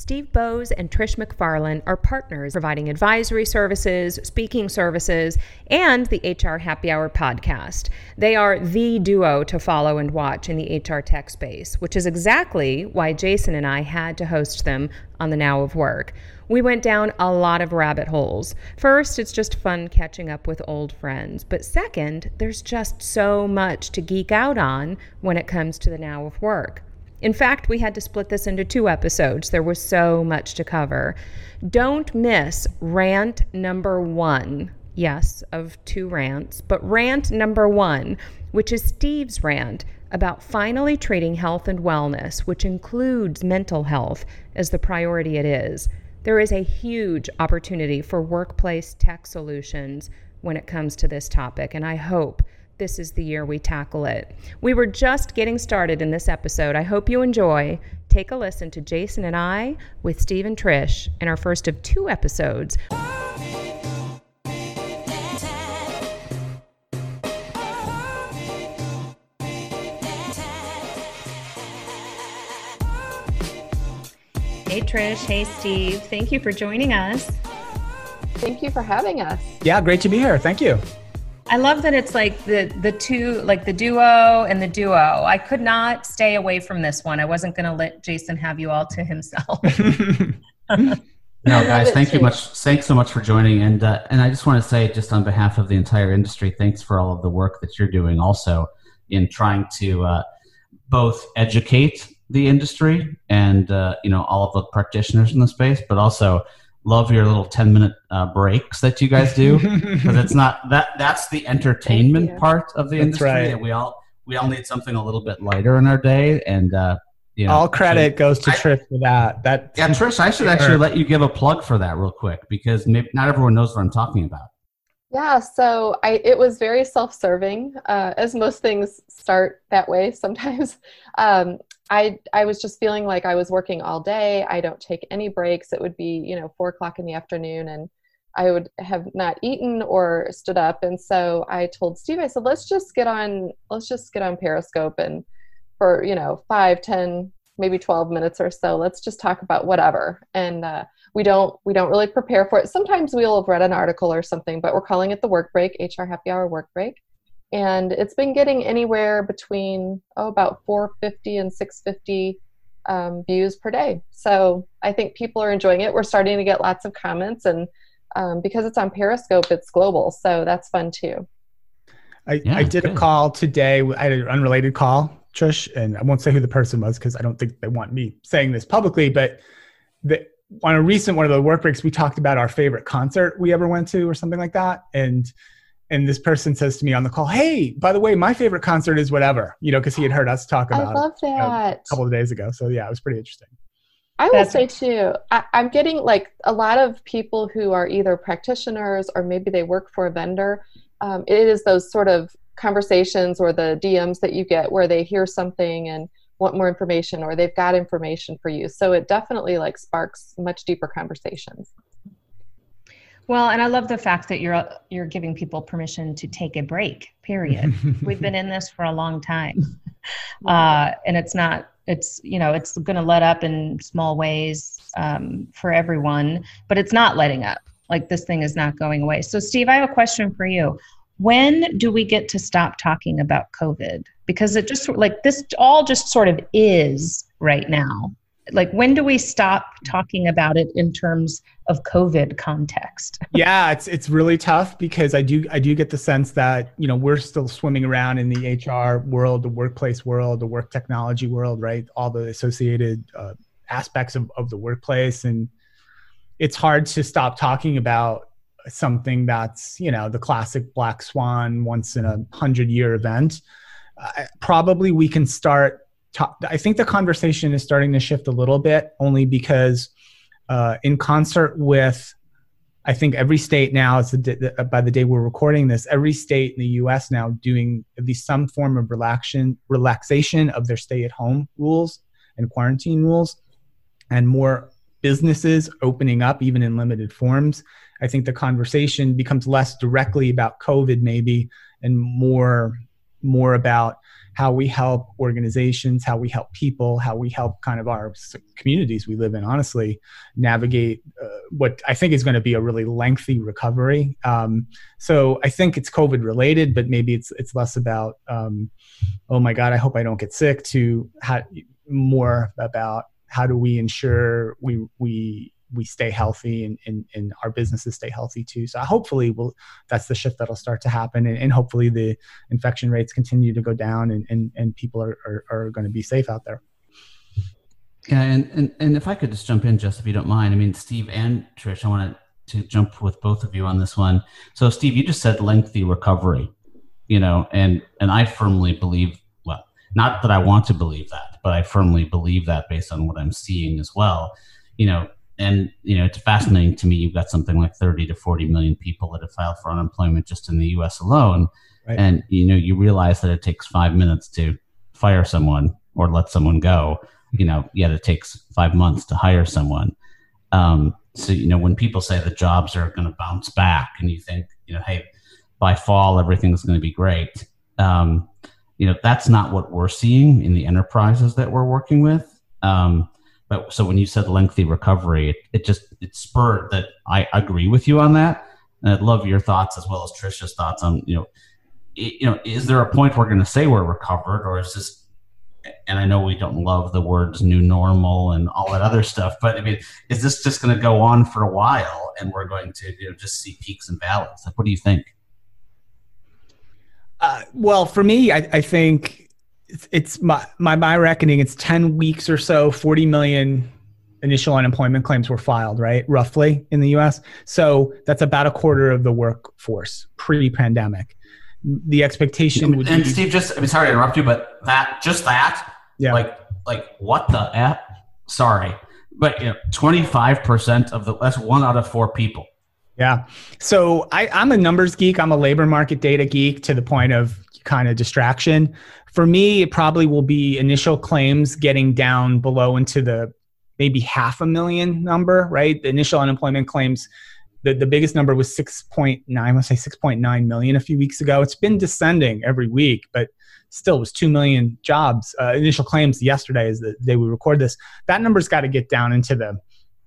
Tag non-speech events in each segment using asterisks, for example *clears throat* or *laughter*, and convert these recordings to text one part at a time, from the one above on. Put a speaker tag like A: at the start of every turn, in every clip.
A: Steve Boese and Trish McFarlane are partners providing advisory services, speaking services, and the HR Happy Hour podcast. They are the duo to follow and watch in the HR tech space, which is exactly why Jason and I had to host them on the Now of Work. We went down a lot of rabbit holes. First, it's just fun catching up with old friends. But second, there's just so much to geek out on when it comes to the Now of Work. In fact, we had to split this into two episodes. There was so much to cover. Don't miss rant number one. Yes, of two rants, but rant number one, which is Steve's rant about finally treating health and wellness, which includes mental health, as the priority it is. There is a huge opportunity for workplace tech solutions when it comes to this topic, and I hope this is the year we tackle it. We were just getting started in this episode. I hope you enjoy. Take a listen to Jason and I with Steve and Trish in our first of two episodes. Hey Trish, hey Steve. Thank you for joining us.
B: Thank you for having us.
C: Yeah, great to be here. Thank you.
A: I love that it's like the the two like the duo and the duo. I could not stay away from this one. I wasn't going to let Jason have you all to himself. *laughs*
D: no, guys, thank you much. Thanks so much for joining, and uh, and I just want to say, just on behalf of the entire industry, thanks for all of the work that you're doing, also in trying to uh, both educate the industry and uh, you know all of the practitioners in the space, but also love your little 10 minute uh, breaks that you guys do *laughs* because it's not that that's the entertainment part of the that's industry right. and we all we all need something a little bit lighter in our day and uh
C: you know, all credit goes to I, Trish for that. That
D: yeah, Trish, I should actually let you give a plug for that real quick because maybe not everyone knows what I'm talking about.
B: Yeah, so I it was very self-serving, uh, as most things start that way sometimes. *laughs* Um, I I was just feeling like I was working all day. I don't take any breaks. It would be you know four o'clock in the afternoon, and I would have not eaten or stood up. And so I told Steve, I said, let's just get on let's just get on Periscope and for you know five, ten, maybe twelve minutes or so, let's just talk about whatever. And uh, we don't we don't really prepare for it. Sometimes we'll have read an article or something, but we're calling it the work break, HR happy hour work break and it's been getting anywhere between oh about 450 and 650 um, views per day. So i think people are enjoying it. We're starting to get lots of comments and um, because it's on periscope it's global so that's fun too.
C: I, yeah, I did good. a call today. I had an unrelated call trish and i won't say who the person was because i don't think they want me saying this publicly but the, on a recent one of the work breaks we talked about our favorite concert we ever went to or something like that. And and this person says to me on the call, "Hey, by the way, my favorite concert is whatever," you know, because he had heard us talk about.
B: I love that. You know, a
C: couple of days ago, so yeah, it was pretty interesting.
B: I will That's say too, I, I'm getting like a lot of people who are either practitioners or maybe they work for a vendor. Um, it is those sort of conversations or the DMs that you get where they hear something and want more information or they've got information for you. So it definitely like sparks much deeper conversations.
A: Well, and I love the fact that you're you're giving people permission to take a break. Period. *laughs* We've been in this for a long time, uh, and it's not. It's you know it's going to let up in small ways um, for everyone, but it's not letting up. Like this thing is not going away. So, Steve, I have a question for you. When do we get to stop talking about COVID? Because it just like this all just sort of is right now like when do we stop talking about it in terms of covid context? *laughs*
C: Yeah it's it's really tough because i do i do get the sense that you know we're still swimming around in the hr world the workplace world the work technology world right? All the associated uh, aspects of, of the workplace. And it's hard to stop talking about something that's you know the classic black swan once in a hundred year event. Uh, probably we can start I think the conversation is starting to shift a little bit only because uh, in concert with I think every state now is the, uh, by the day we're recording this, every state in the U.S. now doing at least some form of relaxation relaxation of their stay-at-home rules and quarantine rules, and more businesses opening up even in limited forms. I think the conversation becomes less directly about COVID maybe and more more about how we help organizations, how we help people, how we help kind of our communities we live in, honestly, navigate uh, what I think is going to be a really lengthy recovery. Um, so I think it's COVID related, but maybe it's it's less about, um, oh my God, I hope I don't get sick. To how, more about how do we ensure we we we stay healthy and, and, and our businesses stay healthy too. So hopefully we'll, that's the shift that'll start to happen. And, and hopefully the infection rates continue to go down and, and, and people are, are, are going to be safe out there.
D: Yeah. And, and, and if I could just jump in, just if you don't mind, I mean, Steve and Trish, I want to jump with both of you on this one. So Steve, you just said lengthy recovery, you know, and, and I firmly believe, well, not that I want to believe that, but I firmly believe that based on what I'm seeing as well. You know, and you know it's fascinating to me you've got something like 30 to 40 million people that have filed for unemployment just in the us alone. Right. and you know you realize that it takes five minutes to fire someone or let someone go. You know yet it takes five months to hire someone. Um, so you know when people say the jobs are going to bounce back and you think you know hey by fall everything's going to be great um, you know that's not what we're seeing in the enterprises that we're working with. Um, but so when you said lengthy recovery, it, it just it spurred that I agree with you on that. And I'd love your thoughts as well as Trisha's thoughts on, you know, it, you know, is there a point we're going to say we're recovered or is this and I know we don't love the words new normal and all that other stuff, but I mean, is this just going to go on for a while and we're going to you know just see peaks and valleys? Like, what do you think?
C: Uh, well, for me, I, I think it's, it's my, my my reckoning it's 10 weeks or so 40 million initial unemployment claims were filed right roughly in the us so that's about a quarter of the workforce pre-pandemic. The expectation would
D: and
C: be,
D: steve just i'm sorry to interrupt you but that just that yeah. like like what the f? Sorry. But you know 25% of the that's one out of four people.
C: Yeah. So I, i'm a numbers geek. I'm a labor market data geek to the point of kind of distraction for me, it probably will be initial claims getting down below into the maybe half a million number, right? The initial unemployment claims, the, the biggest number was 6.9, I to say 6.9 million a few weeks ago. It's been descending every week, but still was 2 million jobs. Uh, initial claims yesterday is the day we record this. That number's got to get down into the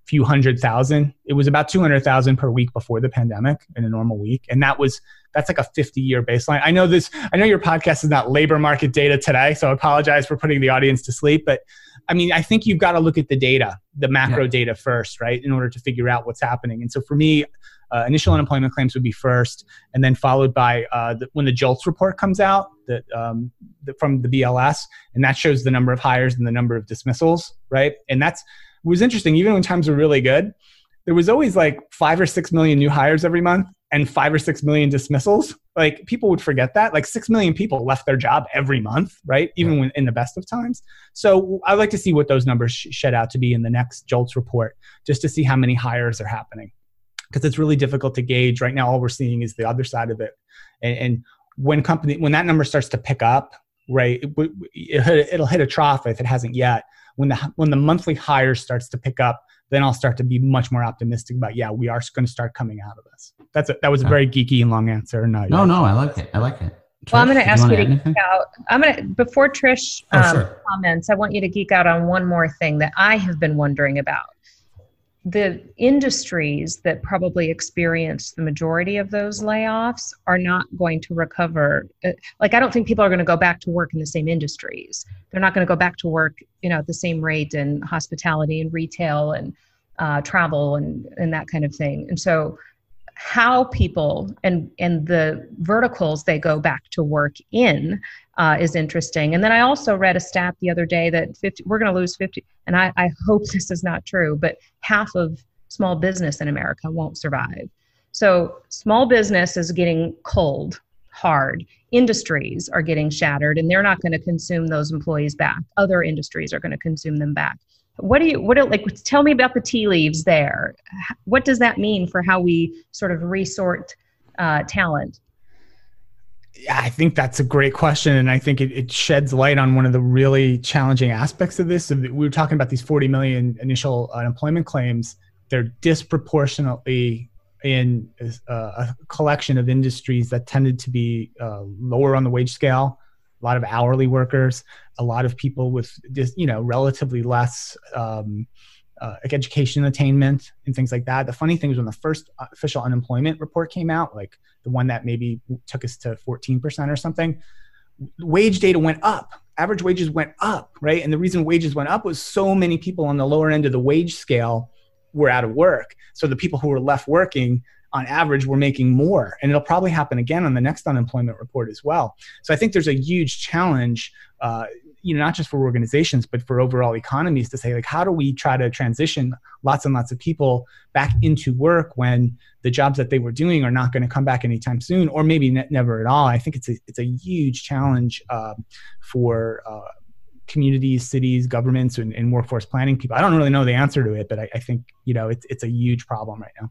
C: few hundred thousand. It was about 200,000 per week before the pandemic in a normal week. And that was, that's like a 50 year baseline. I know this, I know your podcast is not labor market data today, so I apologize for putting the audience to sleep. But I mean, I think you've got to look at the data, the macro yeah. data first, right, in order to figure out what's happening. And so for me, uh, initial unemployment claims would be first, and then followed by uh, the, when the JOLTS report comes out that, um, the, from the BLS, and that shows the number of hires and the number of dismissals, right? And that's was interesting. Even when times were really good, there was always like five or six million new hires every month and five or six million dismissals. Like people would forget that. Like six million people left their job every month, right? Even when in the best of times. So I'd like to see what those numbers sh- shed out to be in the next JOLTS report, just to see how many hires are happening. Because it's really difficult to gauge. Right now, all we're seeing is the other side of it. And, and when company when that number starts to pick up, right, it, it, it'll hit a trough if it hasn't yet when the when the monthly hire starts to pick up, then I'll start to be much more optimistic about yeah, we are going to start coming out of this. That's a, that was a very geeky and long answer.
D: No, no, no, I like it. I like it.
A: Trish, well, I'm going to ask you, to geek out. I'm going to before Trish oh, um, sure. comments. I want you to geek out on one more thing that I have been wondering about the industries that probably experienced the majority of those layoffs are not going to recover. Uh, like i don't think people are going to go back to work in the same industries. They're not going to go back to work you know at the same rate in hospitality and retail and uh, travel and and that kind of thing. And so how people and and the verticals they go back to work in uh, is interesting. And then I also read a stat the other day that 50, we're going to lose 50, and I, I hope *laughs* this is not true, but half of small business in America won't survive. So small business is getting cold hard. Industries are getting shattered, and they're not going to consume those employees back. Other industries are going to consume them back. What do you what do, like? Tell me about the tea leaves there. What does that mean for how we sort of resort uh, talent?
C: Yeah, I think that's a great question. And I think it, it, sheds light on one of the really challenging aspects of this. We were talking about these 40 million initial unemployment claims. They're disproportionately in uh, a collection of industries that tended to be uh, lower on the wage scale, a lot of hourly workers, a lot of people with just you know relatively less um, uh, education attainment and things like that. The funny thing is when the first official unemployment report came out, like the one that maybe took us to 14% or something, wage data went up. Average wages went up, right? And the reason wages went up was so many people on the lower end of the wage scale were out of work. So the people who were left working on average we're making more and it'll probably happen again on the next unemployment report as well. So i think there's a huge challenge uh, you know not just for organizations but for overall economies to say like how do we try to transition lots and lots of people back into work when the jobs that they were doing are not going to come back anytime soon or maybe ne- never at all? I think it's a it's a huge challenge um, for uh, communities cities governments and, and, workforce planning people. I don't really know the answer to it but i, I think you know it's, it's a huge problem right now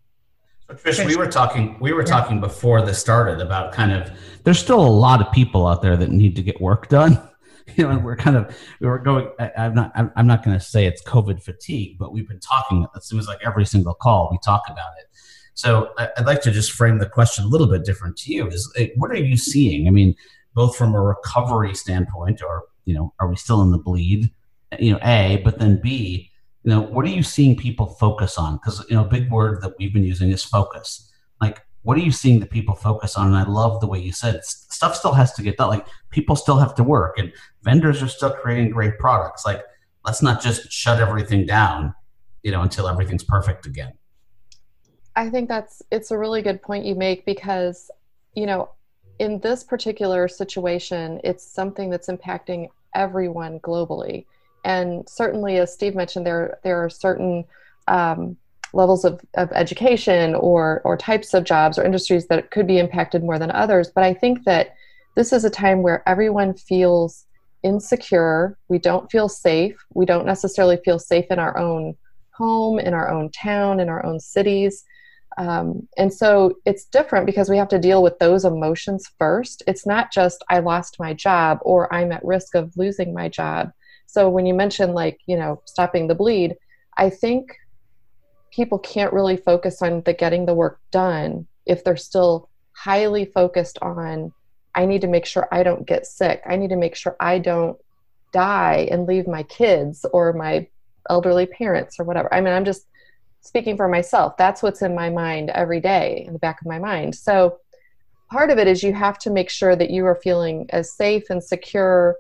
D: Trish, we were talking we were talking before this started about kind of there's still a lot of people out there that need to get work done *laughs* you know, and we're kind of we were going. I, am not. I'm, I'm not going to say it's COVID fatigue, but we've been talking. It seems like every single call we talk about it. So I'd like to just frame the question a little bit different to you. Is eh, what are you seeing? I mean, both from a recovery standpoint, or you know, are we still in the bleed? You know, a, but then b, you know, what are you seeing people focus on? Because you know, a big word that we've been using is focus. Like, what are you seeing the people focus on? And I love the way you said stuff still has to get done. Like people still have to work, and vendors are still creating great products. Like let's not just shut everything down, you know, until everything's perfect again.
B: I think that's it's a really good point you make because you know in this particular situation it's something that's impacting everyone globally and certainly as Steve mentioned there there are certain um, levels of, of education or or types of jobs or industries that could be impacted more than others. But i think that this is a time where everyone feels insecure. We don't feel safe. We don't necessarily feel safe in our own home in our own town in our own cities. Um, and so it's different because we have to deal with those emotions first. It's not just i lost my job or i'm at risk of losing my job so when you mention like you know stopping the bleed i think people can't really focus on the getting the work done if they're still highly focused on i need to make sure i don't get sick. I need to make sure i don't die and leave my kids or my elderly parents or whatever. I mean i'm just speaking for myself. That's what's in my mind every day in the back of my mind. So part of it is you have to make sure that you are feeling as safe and secure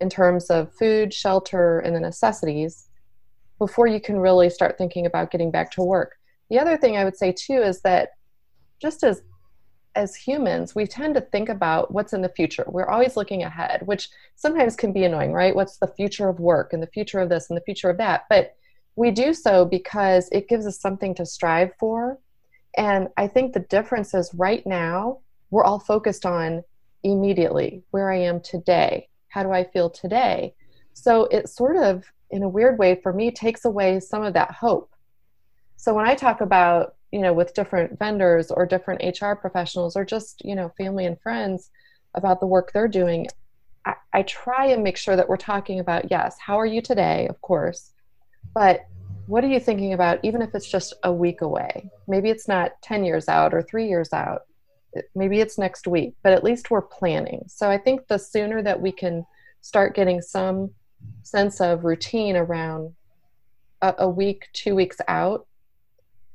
B: in terms of food shelter and the necessities before you can really start thinking about getting back to work. The other thing I would say too is that just as as humans, we tend to think about what's in the future. We're always looking ahead, which sometimes can be annoying, right? What's the future of work and the future of this and the future of that? But we do so because it gives us something to strive for. And I think the difference is right now, we're all focused on immediately where I am today. How do I feel today? So it sort of in a weird way for me takes away some of that hope. So when i talk about you know with different vendors or different hr professionals or just you know family and friends about the work they're doing I, I try and make sure that we're talking about yes how are you today? Of course. But what are you thinking about even if it's just a week away? Maybe it's not 10 years out or three years out maybe it's next week but at least we're planning so i think the sooner that we can start getting some sense of routine around a, a week, two weeks out,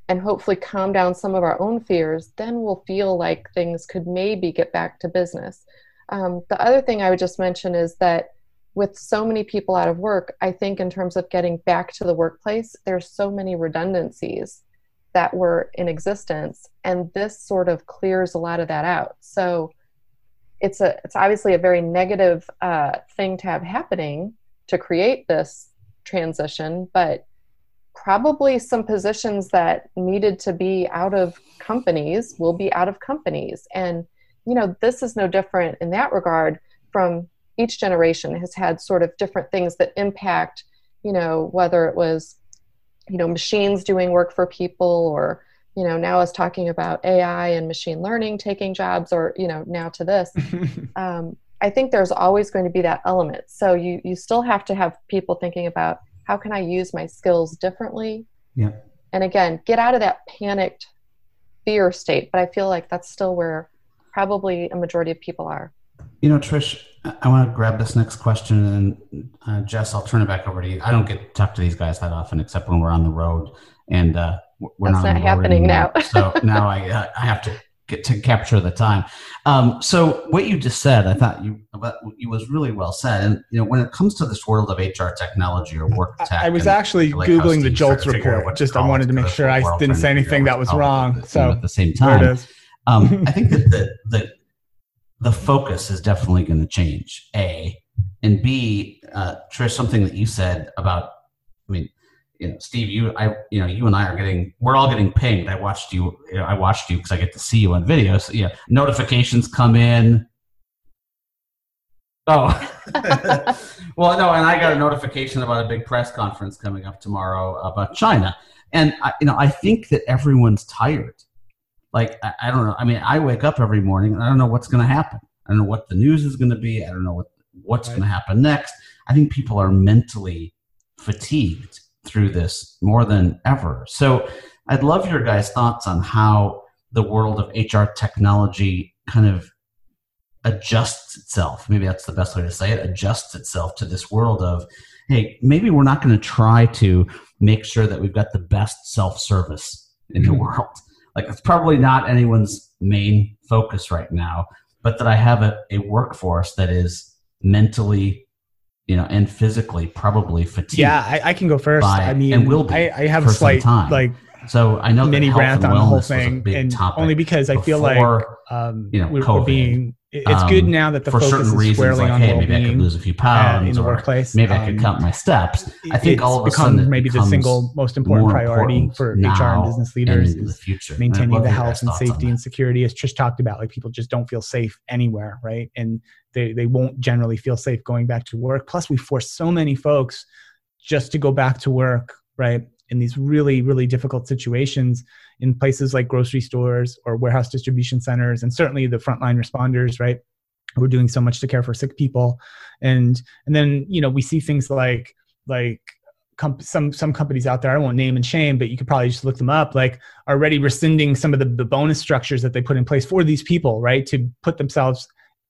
B: and hopefully calm down some of our own fears, then we'll feel like things could maybe get back to business. Um, the other thing I would just mention is that with so many people out of work, I think in terms of getting back to the workplace, there's so many redundancies that were in existence, and this sort of clears a lot of that out. So it's a it's obviously a very negative uh, thing to have happening, to create this transition, but probably some positions that needed to be out of companies will be out of companies. And, you know, this is no different in that regard from each generation has had sort of different things that impact, you know, whether it was, you know, machines doing work for people or, you know, now is talking about AI and machine learning taking jobs or, you know, now to this. *laughs* um, I think there's always going to be that element. So you you still have to have people thinking about how can I use my skills differently?
D: Yeah.
B: And again, get out of that panicked fear state, but I feel like that's still where probably a majority of people are.
D: You know, Trish, I want to grab this next question, and uh, Jess, I'll turn it back over to you. I don't get to talk to these guys that often, except when we're on the road, and uh, we're
B: That's
D: not,
B: not happening now.
D: so *laughs* now I uh, I have to get to capture the time. Um, so what you just said, I thought you it was really well said. And you know, when it comes to this world of HR technology or work tech,
C: I, I was actually
D: like
C: googling the
D: Steve
C: JOLTS
D: tried to figure out
C: report. Just I wanted to make sure I didn't say anything that was
D: to call it
C: wrong.
D: at the-
C: So
D: at the same time, um, I think that the, the the focus is definitely going to change. A and B, uh, Trish, something that you said about, I mean, you know, Steve, you, I, you know, you and I are getting, we're all getting pinged. I watched you, you know, I watched you because I get to see you on video. So yeah, notifications come in. Oh, *laughs* well, no, and I got a notification about a big press conference coming up tomorrow about China, and I, you know, I think that everyone's tired. Like I, I don't know. I mean, I wake up every morning and I don't know what's going to happen. I don't know what the news is going to be. I don't know what what's
C: Right.
D: going to happen next. I think people are mentally fatigued through this more than ever. So I'd love your guys' thoughts on how the world of HR technology kind of adjusts itself. Maybe that's the best way to say it. Adjusts itself to this world of, hey, maybe we're not going to try to make sure that we've got the best self-service in the
C: Mhm.
D: world. Like it's probably not anyone's main focus right now, but that I have a, a workforce that is mentally, you know, and physically probably fatigued.
C: Yeah, I, I can go first.
D: By-
C: I mean,
D: and will be
C: I, I have a slight
D: time.
C: like
D: So I know
C: mini
D: health
C: rant on the whole
D: wellness was a
C: thing, and
D: topic
C: only because I feel like um,
D: you know, COVID,
C: being. It- It's good
D: um,
C: now that the
D: for
C: focus
D: certain
C: is
D: reasons,
C: squarely
D: like
C: on
D: hey, maybe I could lose a few
C: uh,
D: pounds,
C: in the
D: or
C: workplace.
D: maybe I could count my steps. I think all of a
C: become
D: sudden
C: maybe the single most important priority
D: important
C: for HR and business leaders
D: and in the
C: is
D: future.
C: Maintaining the health and safety and security as trish talked about like people just don't feel safe anywhere right and they, they won't generally feel safe going back to work plus we force so many folks just to go back to work right in these really really difficult situations in places like grocery stores or warehouse distribution centers and certainly the frontline responders right we're doing so much to care for sick people. And and then you know we see things like like com- some some companies out there i won't name and shame but you could probably just look them up like already rescinding some of the, the bonus structures that they put in place for these people right to put themselves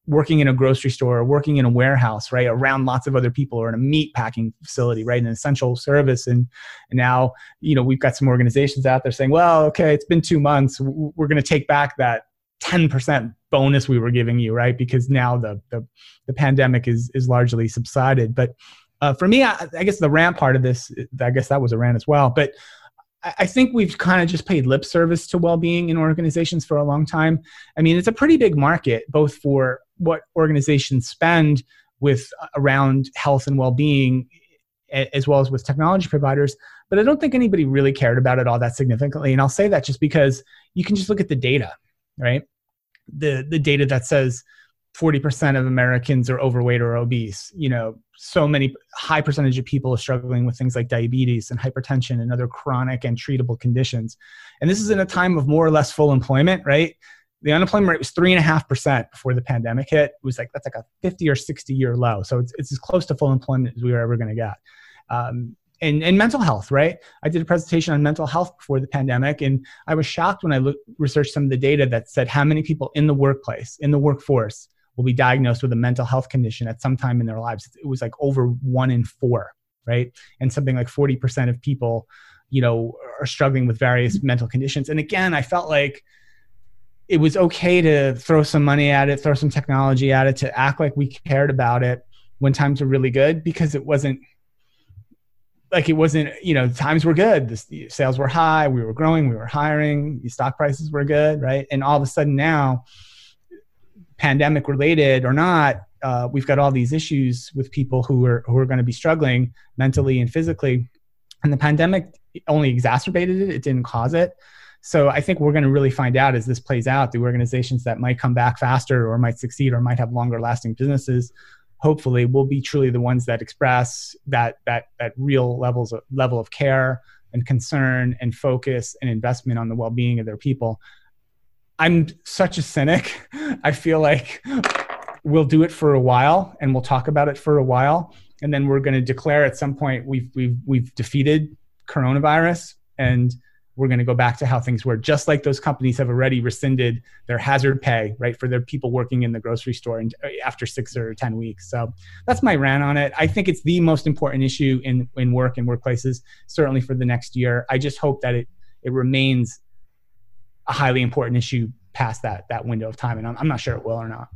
C: working in a grocery store or working in a warehouse right around lots of other people or in a meat packing facility right an essential service. And, and now you know we've got some organizations out there saying well okay it's been two months. We're going to take back that 10% bonus we were giving you right because now the the, the pandemic is is largely subsided. But uh, for me I, I guess the rant part of this i guess that was a rant as well. But I think we've kind of just paid lip service to well-being in organizations for a long time. I mean, it's a pretty big market, both for what organizations spend with uh, around health and well-being, as well as with technology providers. But I don't think anybody really cared about it all that significantly. And I'll say that just because you can just look at the data, right? The the data that says 40% of Americans are overweight or obese. You know, so many high percentage of people are struggling with things like diabetes and hypertension and other chronic and treatable conditions. And this is in a time of more or less full employment, right? The unemployment rate was three and a half percent before the pandemic hit. It was like that's like a 50 or 60 year low. So it's, it's as close to full employment as we were ever going to get. Um, and, and mental health, right? I did a presentation on mental health before the pandemic, and I was shocked when I looked, researched some of the data that said how many people in the workplace, in the workforce, will be diagnosed with a mental health condition at some time in their lives. It was like over one in four, right? And something like 40% of people, you know, are struggling with various mental conditions. And again, I felt like it was okay to throw some money at it, throw some technology at it, to act like we cared about it when times were really good because it wasn't like it wasn't you know times were good the sales were high we were growing we were hiring the stock prices were good right and all of a sudden now pandemic related or not uh, we've got all these issues with people who are who are going to be struggling mentally and physically. And the pandemic only exacerbated it it didn't cause it. So i think we're going to really find out as this plays out the organizations that might come back faster or might succeed or might have longer lasting businesses hopefully will be truly the ones that express that that that real levels of level of care and concern and focus and investment on the well-being of their people i'm such a cynic. *laughs* I feel like we'll do it for a while and we'll talk about it for a while. And then we're going to declare at some point we've we've we've defeated coronavirus and we're going to go back to how things were. Just like those companies have already rescinded their hazard pay right for their people working in the grocery store and uh, after six or ten weeks. So that's my rant on it. I think it's the most important issue in in work and workplaces certainly for the next year. I just hope that it it remains a highly important issue past that that window of time and i'm, I'm not sure it will or not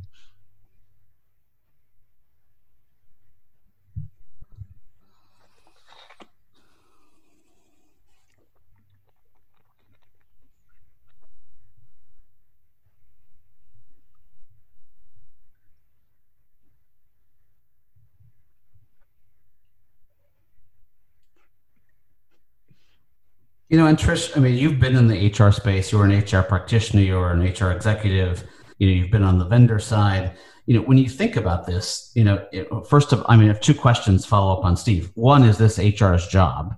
D: You know, and Trish, I mean, you've been in the HR space. You're an HR practitioner. You're an HR executive. You know, you've been on the vendor side. You know, when you think about this, you know, first of, I mean, I have two questions follow up on Steve. One is this HR's job.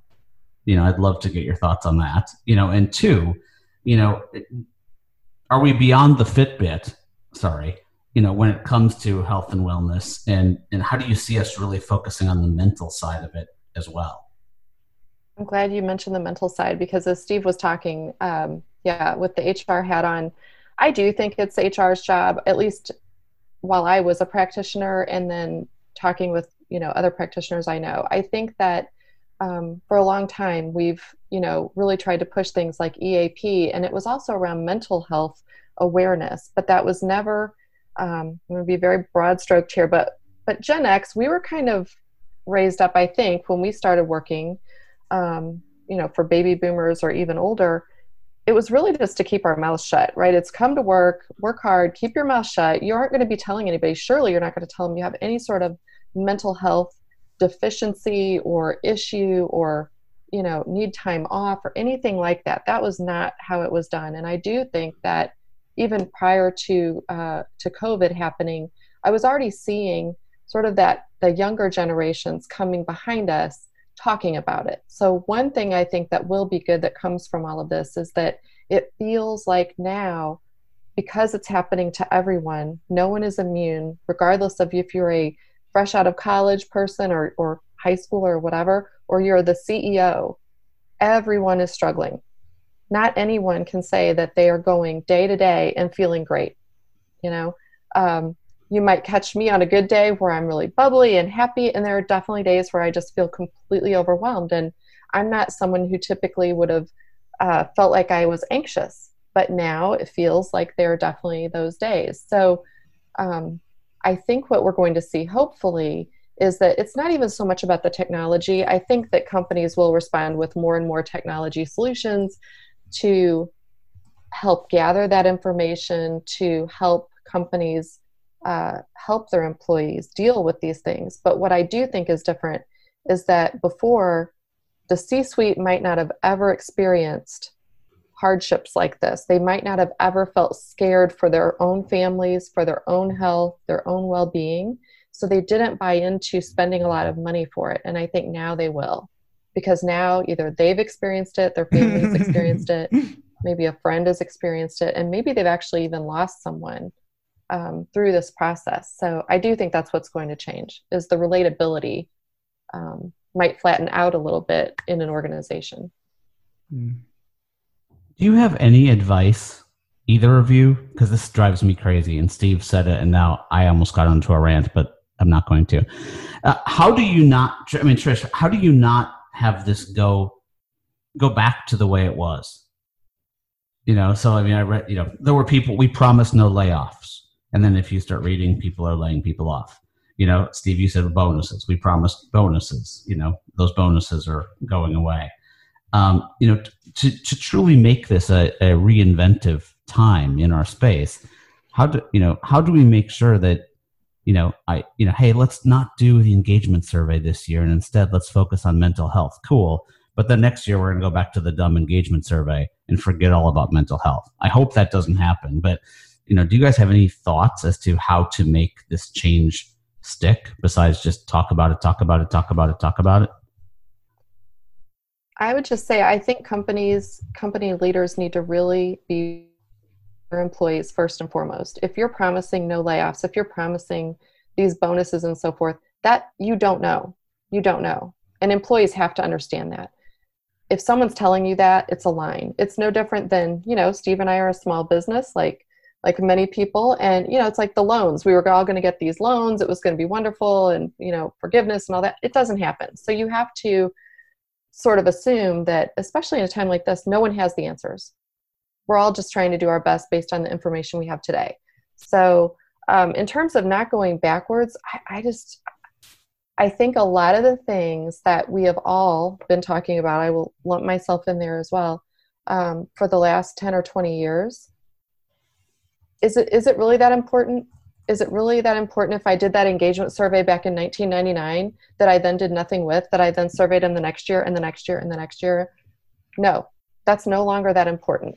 D: You know, I'd love to get your thoughts on that. You know, and two, you know, are we beyond the Fitbit? Sorry, you know, when it comes to health and wellness, and and how do you see us really focusing on the mental side of it as well?
B: I'm glad you mentioned the mental side because as Steve was talking, um, yeah, with the HR hat on, I do think it's HR's job, at least while I was a practitioner and then talking with, you know, other practitioners I know. I think that um, for a long time we've, you know, really tried to push things like EAP and it was also around mental health awareness, but that was never, um, I'm going to be very broad stroked here, but, but Gen X, we were kind of raised up, I think, when we started working um, you know, for baby boomers or even older, it was really just to keep our mouths shut, right? It's come to work, work hard, keep your mouth shut. You aren't going to be telling anybody. Surely you're not going to tell them you have any sort of mental health deficiency or issue or you know need time off or anything like that that was not how it was done and i do think that even prior to uh, to covid happening i was already seeing sort of that the younger generations coming behind us talking about it. So, one thing I think that will be good that comes from all of this is that it feels like now, because it's happening to everyone, no one is immune, regardless of if you're a fresh out of college person or, or high school or whatever, or you're the CEO. Everyone is struggling. Not anyone can say that they are going day to day and feeling great. You know, um, you might catch me on a good day where I'm really bubbly and happy, and there are definitely days where I just feel completely overwhelmed. And I'm not someone who typically would have uh, felt like I was anxious, but now it feels like there are definitely those days. So um, I think what we're going to see, hopefully, is that it's not even so much about the technology. I think that companies will respond with more and more technology solutions to help gather that information, to help companies uh, help their employees deal with these things. But what I do think is different is that before, the C suite might not have ever experienced hardships like this. They might not have ever felt scared for their own families, for their own health, their own well being. So they didn't buy into spending a lot of money for it. And I think now they will. Because now either they've experienced it, their family's *laughs* experienced it, maybe a friend has experienced it, and maybe they've actually even lost someone um, through this process. So I do think that's what's going to change is the relatability um, might flatten out a little bit in an organization.
D: Hmm. Do you have any advice, either of you? Because this drives me crazy. And Steve said it, and now I almost got onto a rant, but I'm not going to. Uh, how do you not? I mean, Trish, how do you not have this go go back to the way it was? You know, so I mean, I read. You know, there were people we promised no layoffs and then if you start reading, people are laying people off. You know, Steve, you said bonuses. We promised bonuses. You know, those bonuses are going away. Um, you know, to, to truly make this a, a reinventive time in our space, how do you know? How do we make sure that you know, I, you know, hey, let's not do the engagement survey this year, and instead let's focus on mental health. Cool. But then next year we're going to go back to the dumb engagement survey and forget all about mental health. I hope that doesn't happen. But you know, do you guys have any thoughts as to how to make this change stick besides just talk about it, talk about it, talk about it, talk about it?
B: I would just say I think companies, company leaders need to really be their employees first and foremost. If you're promising no layoffs, if you're promising these bonuses and so forth, that you don't know. You don't know. And employees have to understand that. if someone's telling you that, it's a line. It's no different than, you know, Steve and I are a small business, like like many people. And, you know, it's like the loans. We were all going to get these loans. It was going to be wonderful and, you know, forgiveness and all that. It doesn't happen. So you have to sort of assume that, especially in a time like this, no one has the answers. We're all just trying to do our best based on the information we have today. So, um, in terms of not going backwards, I, I just, I think a lot of the things that we have all been talking about, I will lump myself in there as well, um, for the last 10 or 20 years. Is it, is it really that important? Is it really that important if I did that engagement survey back in 1999 that I then did nothing with, that I then surveyed them the next year and the next year and the next year? No, that's no longer that important.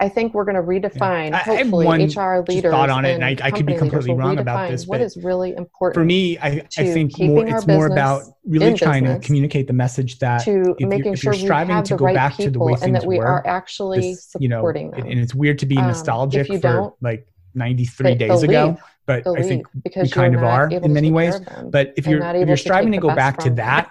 B: I think we're going to redefine,
C: yeah.
B: hopefully, HR leaders.
C: Thought on it, and, and I, I could be completely wrong about this.
B: What is really important
C: for me? I, I think more, it's more about really trying to communicate the message that
B: to if making
C: you're,
B: sure
C: you're striving to go
B: right
C: back to the way
B: and that we
C: were,
B: are actually
C: this, you know,
B: supporting them.
C: And it's weird to be nostalgic
B: um,
C: for like 93 days ago, but I think we kind of are in many ways. But if you're if you're striving to go back to that,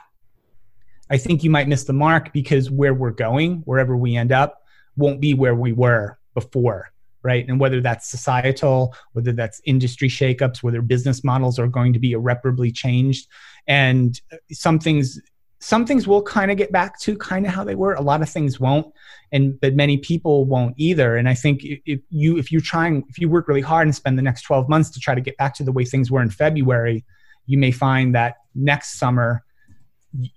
C: I think you might miss the mark because where we're going, wherever we end up, won't be where we were before right? And whether that's societal whether that's industry shakeups whether business models are going to be irreparably changed. And some things some things will kind of get back to kind of how they were. A lot of things won't and but many people won't either. And i think if you if you're trying if you work really hard and spend the next 12 months to try to get back to the way things were in february you may find that next summer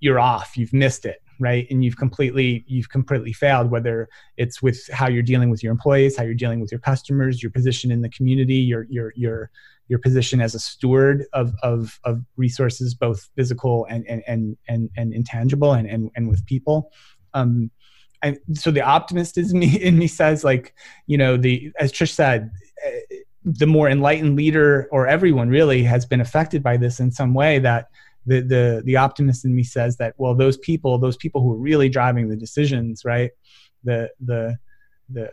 C: you're off. You've missed it right? And you've completely you've completely failed whether it's with how you're dealing with your employees how you're dealing with your customers your position in the community your your your your position as a steward of of, of resources both physical and and and and, and intangible and, and and with people. Um and so the optimist is *laughs* me in me says like you know the as trish said eh, the more enlightened leader or everyone really has been affected by this in some way that the the the optimist in me says that well those people those people who are really driving the decisions right? The the the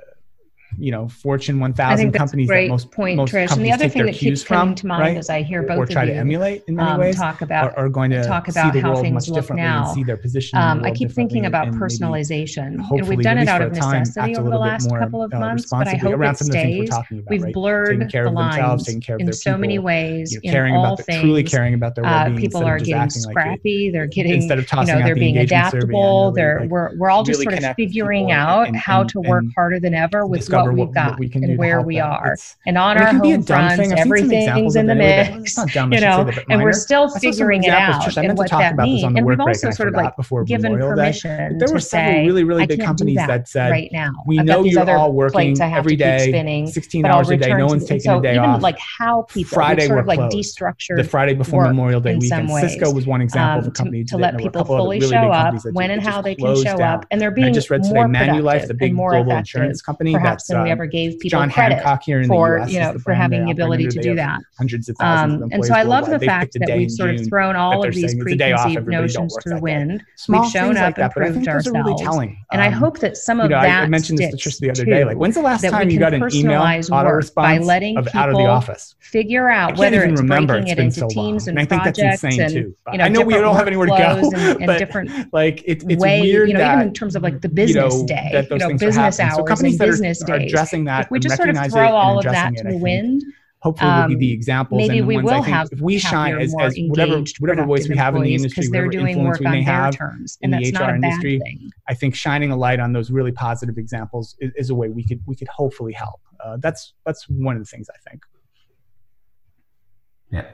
C: you know Fortune 1000 companies
A: that
C: most
A: point,
C: most
A: Trish.
C: companies
A: and the other thing that keeps coming
C: from,
A: to mind
C: right?
A: as I hear both
C: or try
A: of
C: to
A: you
C: emulate in many
A: um,
C: ways
A: talk about
C: are, are going to
A: talk about
C: see the
A: how
C: world
A: things
C: much
A: look
C: differently
A: now.
C: and see their position.
A: Um, I keep thinking about personalization, and we've done it out of
C: for a time,
A: necessity over the last
C: more,
A: couple of
C: uh,
A: months, but I hope it
C: some of the things we're
A: stays.
C: about,
A: We've
C: right?
A: blurred the lines in so many ways.
C: you know,
A: in
C: caring
A: all
C: about
A: things,
C: truly caring about their
A: uh,
C: well-being.
A: people are getting
C: acting like it.
A: scrappy. They're getting, *laughs*
C: instead of
A: you
C: tossing
A: they're being adaptable. They're we're we're all just sort of figuring out how to work harder than ever with what we've
C: what-
A: got
C: what we
A: and where we
C: them.
A: are.
C: It's-
A: And on
C: and it
A: our
C: can be a
A: home
C: dumb
A: fronts,
C: thing. I've seen some
A: everything's
C: examples
A: in the mix.
C: It's not dumb,
A: You know, and we're still
C: I saw some
A: figuring it out
C: Trish, I
A: and
C: meant to talk
A: that
C: about this on the
A: And
C: work
A: we've
C: break,
A: also
C: and
A: sort of like
C: before
A: given
C: Memorial
A: permission
C: there were several
A: say,
C: really, really big companies
A: that
C: said,
A: right now.
C: we know you're all working
A: plates I have to keep spinning,
C: 16
A: but I'll
C: hours a day. No one's taking a
A: so
C: day
A: even
C: off.
A: like how people
C: Friday
A: sort of like
C: closed.
A: destructured
C: the Friday before Memorial Day weekend. Cisco was one example of a
A: um,
C: company
A: to, let
C: there were a
A: people fully show up when and how they can show up, and they're being
C: just read today
A: more
C: Manulife, the big global insurance company
A: perhaps
C: that's
A: than we
C: um,
A: ever gave people
C: John
A: credit
C: Hancock here in
A: for,
C: the US
A: you know, for having the ability to do that.
C: Hundreds of thousands
A: Um,
C: of
A: and so I love
C: worldwide.
A: the fact that we've sort of thrown all of these
C: saying it's a day off,
A: preconceived notions to the wind.
C: Small
A: We've shown up
C: like
A: and proved
C: think those are really
A: ourselves.
C: telling.
A: And I
C: Um,
A: hope that some of that
C: I mentioned this Trish the other day. Like, when's the last time you got an email
A: by letting
C: of out of the
A: people
C: office?
A: figure out whether it's breaking it into teams and
C: And I think that's
A: projects
C: insane
A: and
C: too.
A: You know
C: I know we don't have anywhere to go,
A: workflows and, and
C: but
A: different *laughs*
C: like it, it's weird
A: you know,
C: that
A: even in terms of like the business
C: you know,
A: day, you know, business
C: happening. So
A: hours
C: companies
A: and business
C: are,
A: days.
C: Addressing that
A: If we
C: and
A: just sort of throw
C: it
A: all of that to the wind,
C: hopefully will be
A: um,
C: the examples
A: maybe
C: and the
A: we
C: ones
A: will
C: I think
A: have
C: if we shine as, as whatever whatever voice we have in the industry,
A: because they're
C: whatever
A: doing
C: influence
A: work
C: we
A: on
C: may
A: their
C: have
A: terms,
C: in
A: and
C: the
A: that's
C: HR
A: not a
C: industry,
A: thing.
C: I think shining a light on those really positive examples is, is a way we could we could hopefully help. Uh, that's that's one of the things I think.
D: Yeah.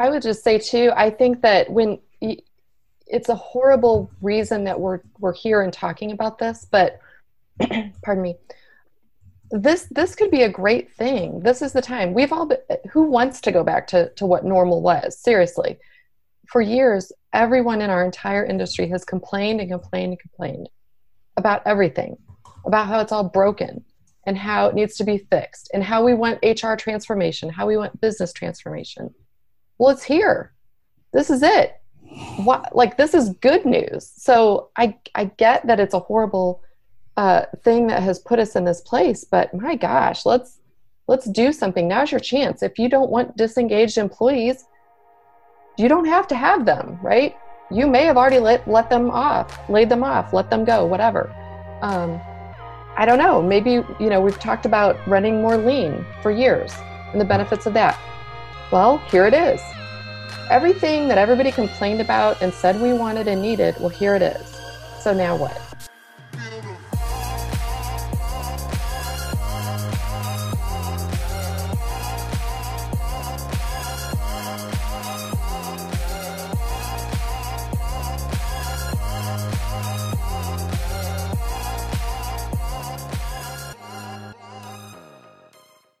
B: I would just say too. I think that when it's a horrible reason that we're we're here and talking about this, but *clears throat* pardon me. This this could be a great thing. This is the time. We've all been, who wants to go back to to what normal was. Seriously, for years, everyone in our entire industry has complained and complained and complained about everything, about how it's all broken. and how it needs to be fixed and how we want HR transformation, how we want business transformation. Well, it's here. This is it. What, like this is good news. So I I get that it's a horrible uh, thing that has put us in this place, but my gosh, let's let's do something. Now's your chance. If you don't want disengaged employees, you don't have to have them, right? You may have already let let them off, laid them off, let them go, whatever. Um, I don't know. Maybe, you know, we've talked about running more lean for years and the benefits of that. Well, here it is. Everything that everybody complained about and said we wanted and needed, well, here it is. So now what?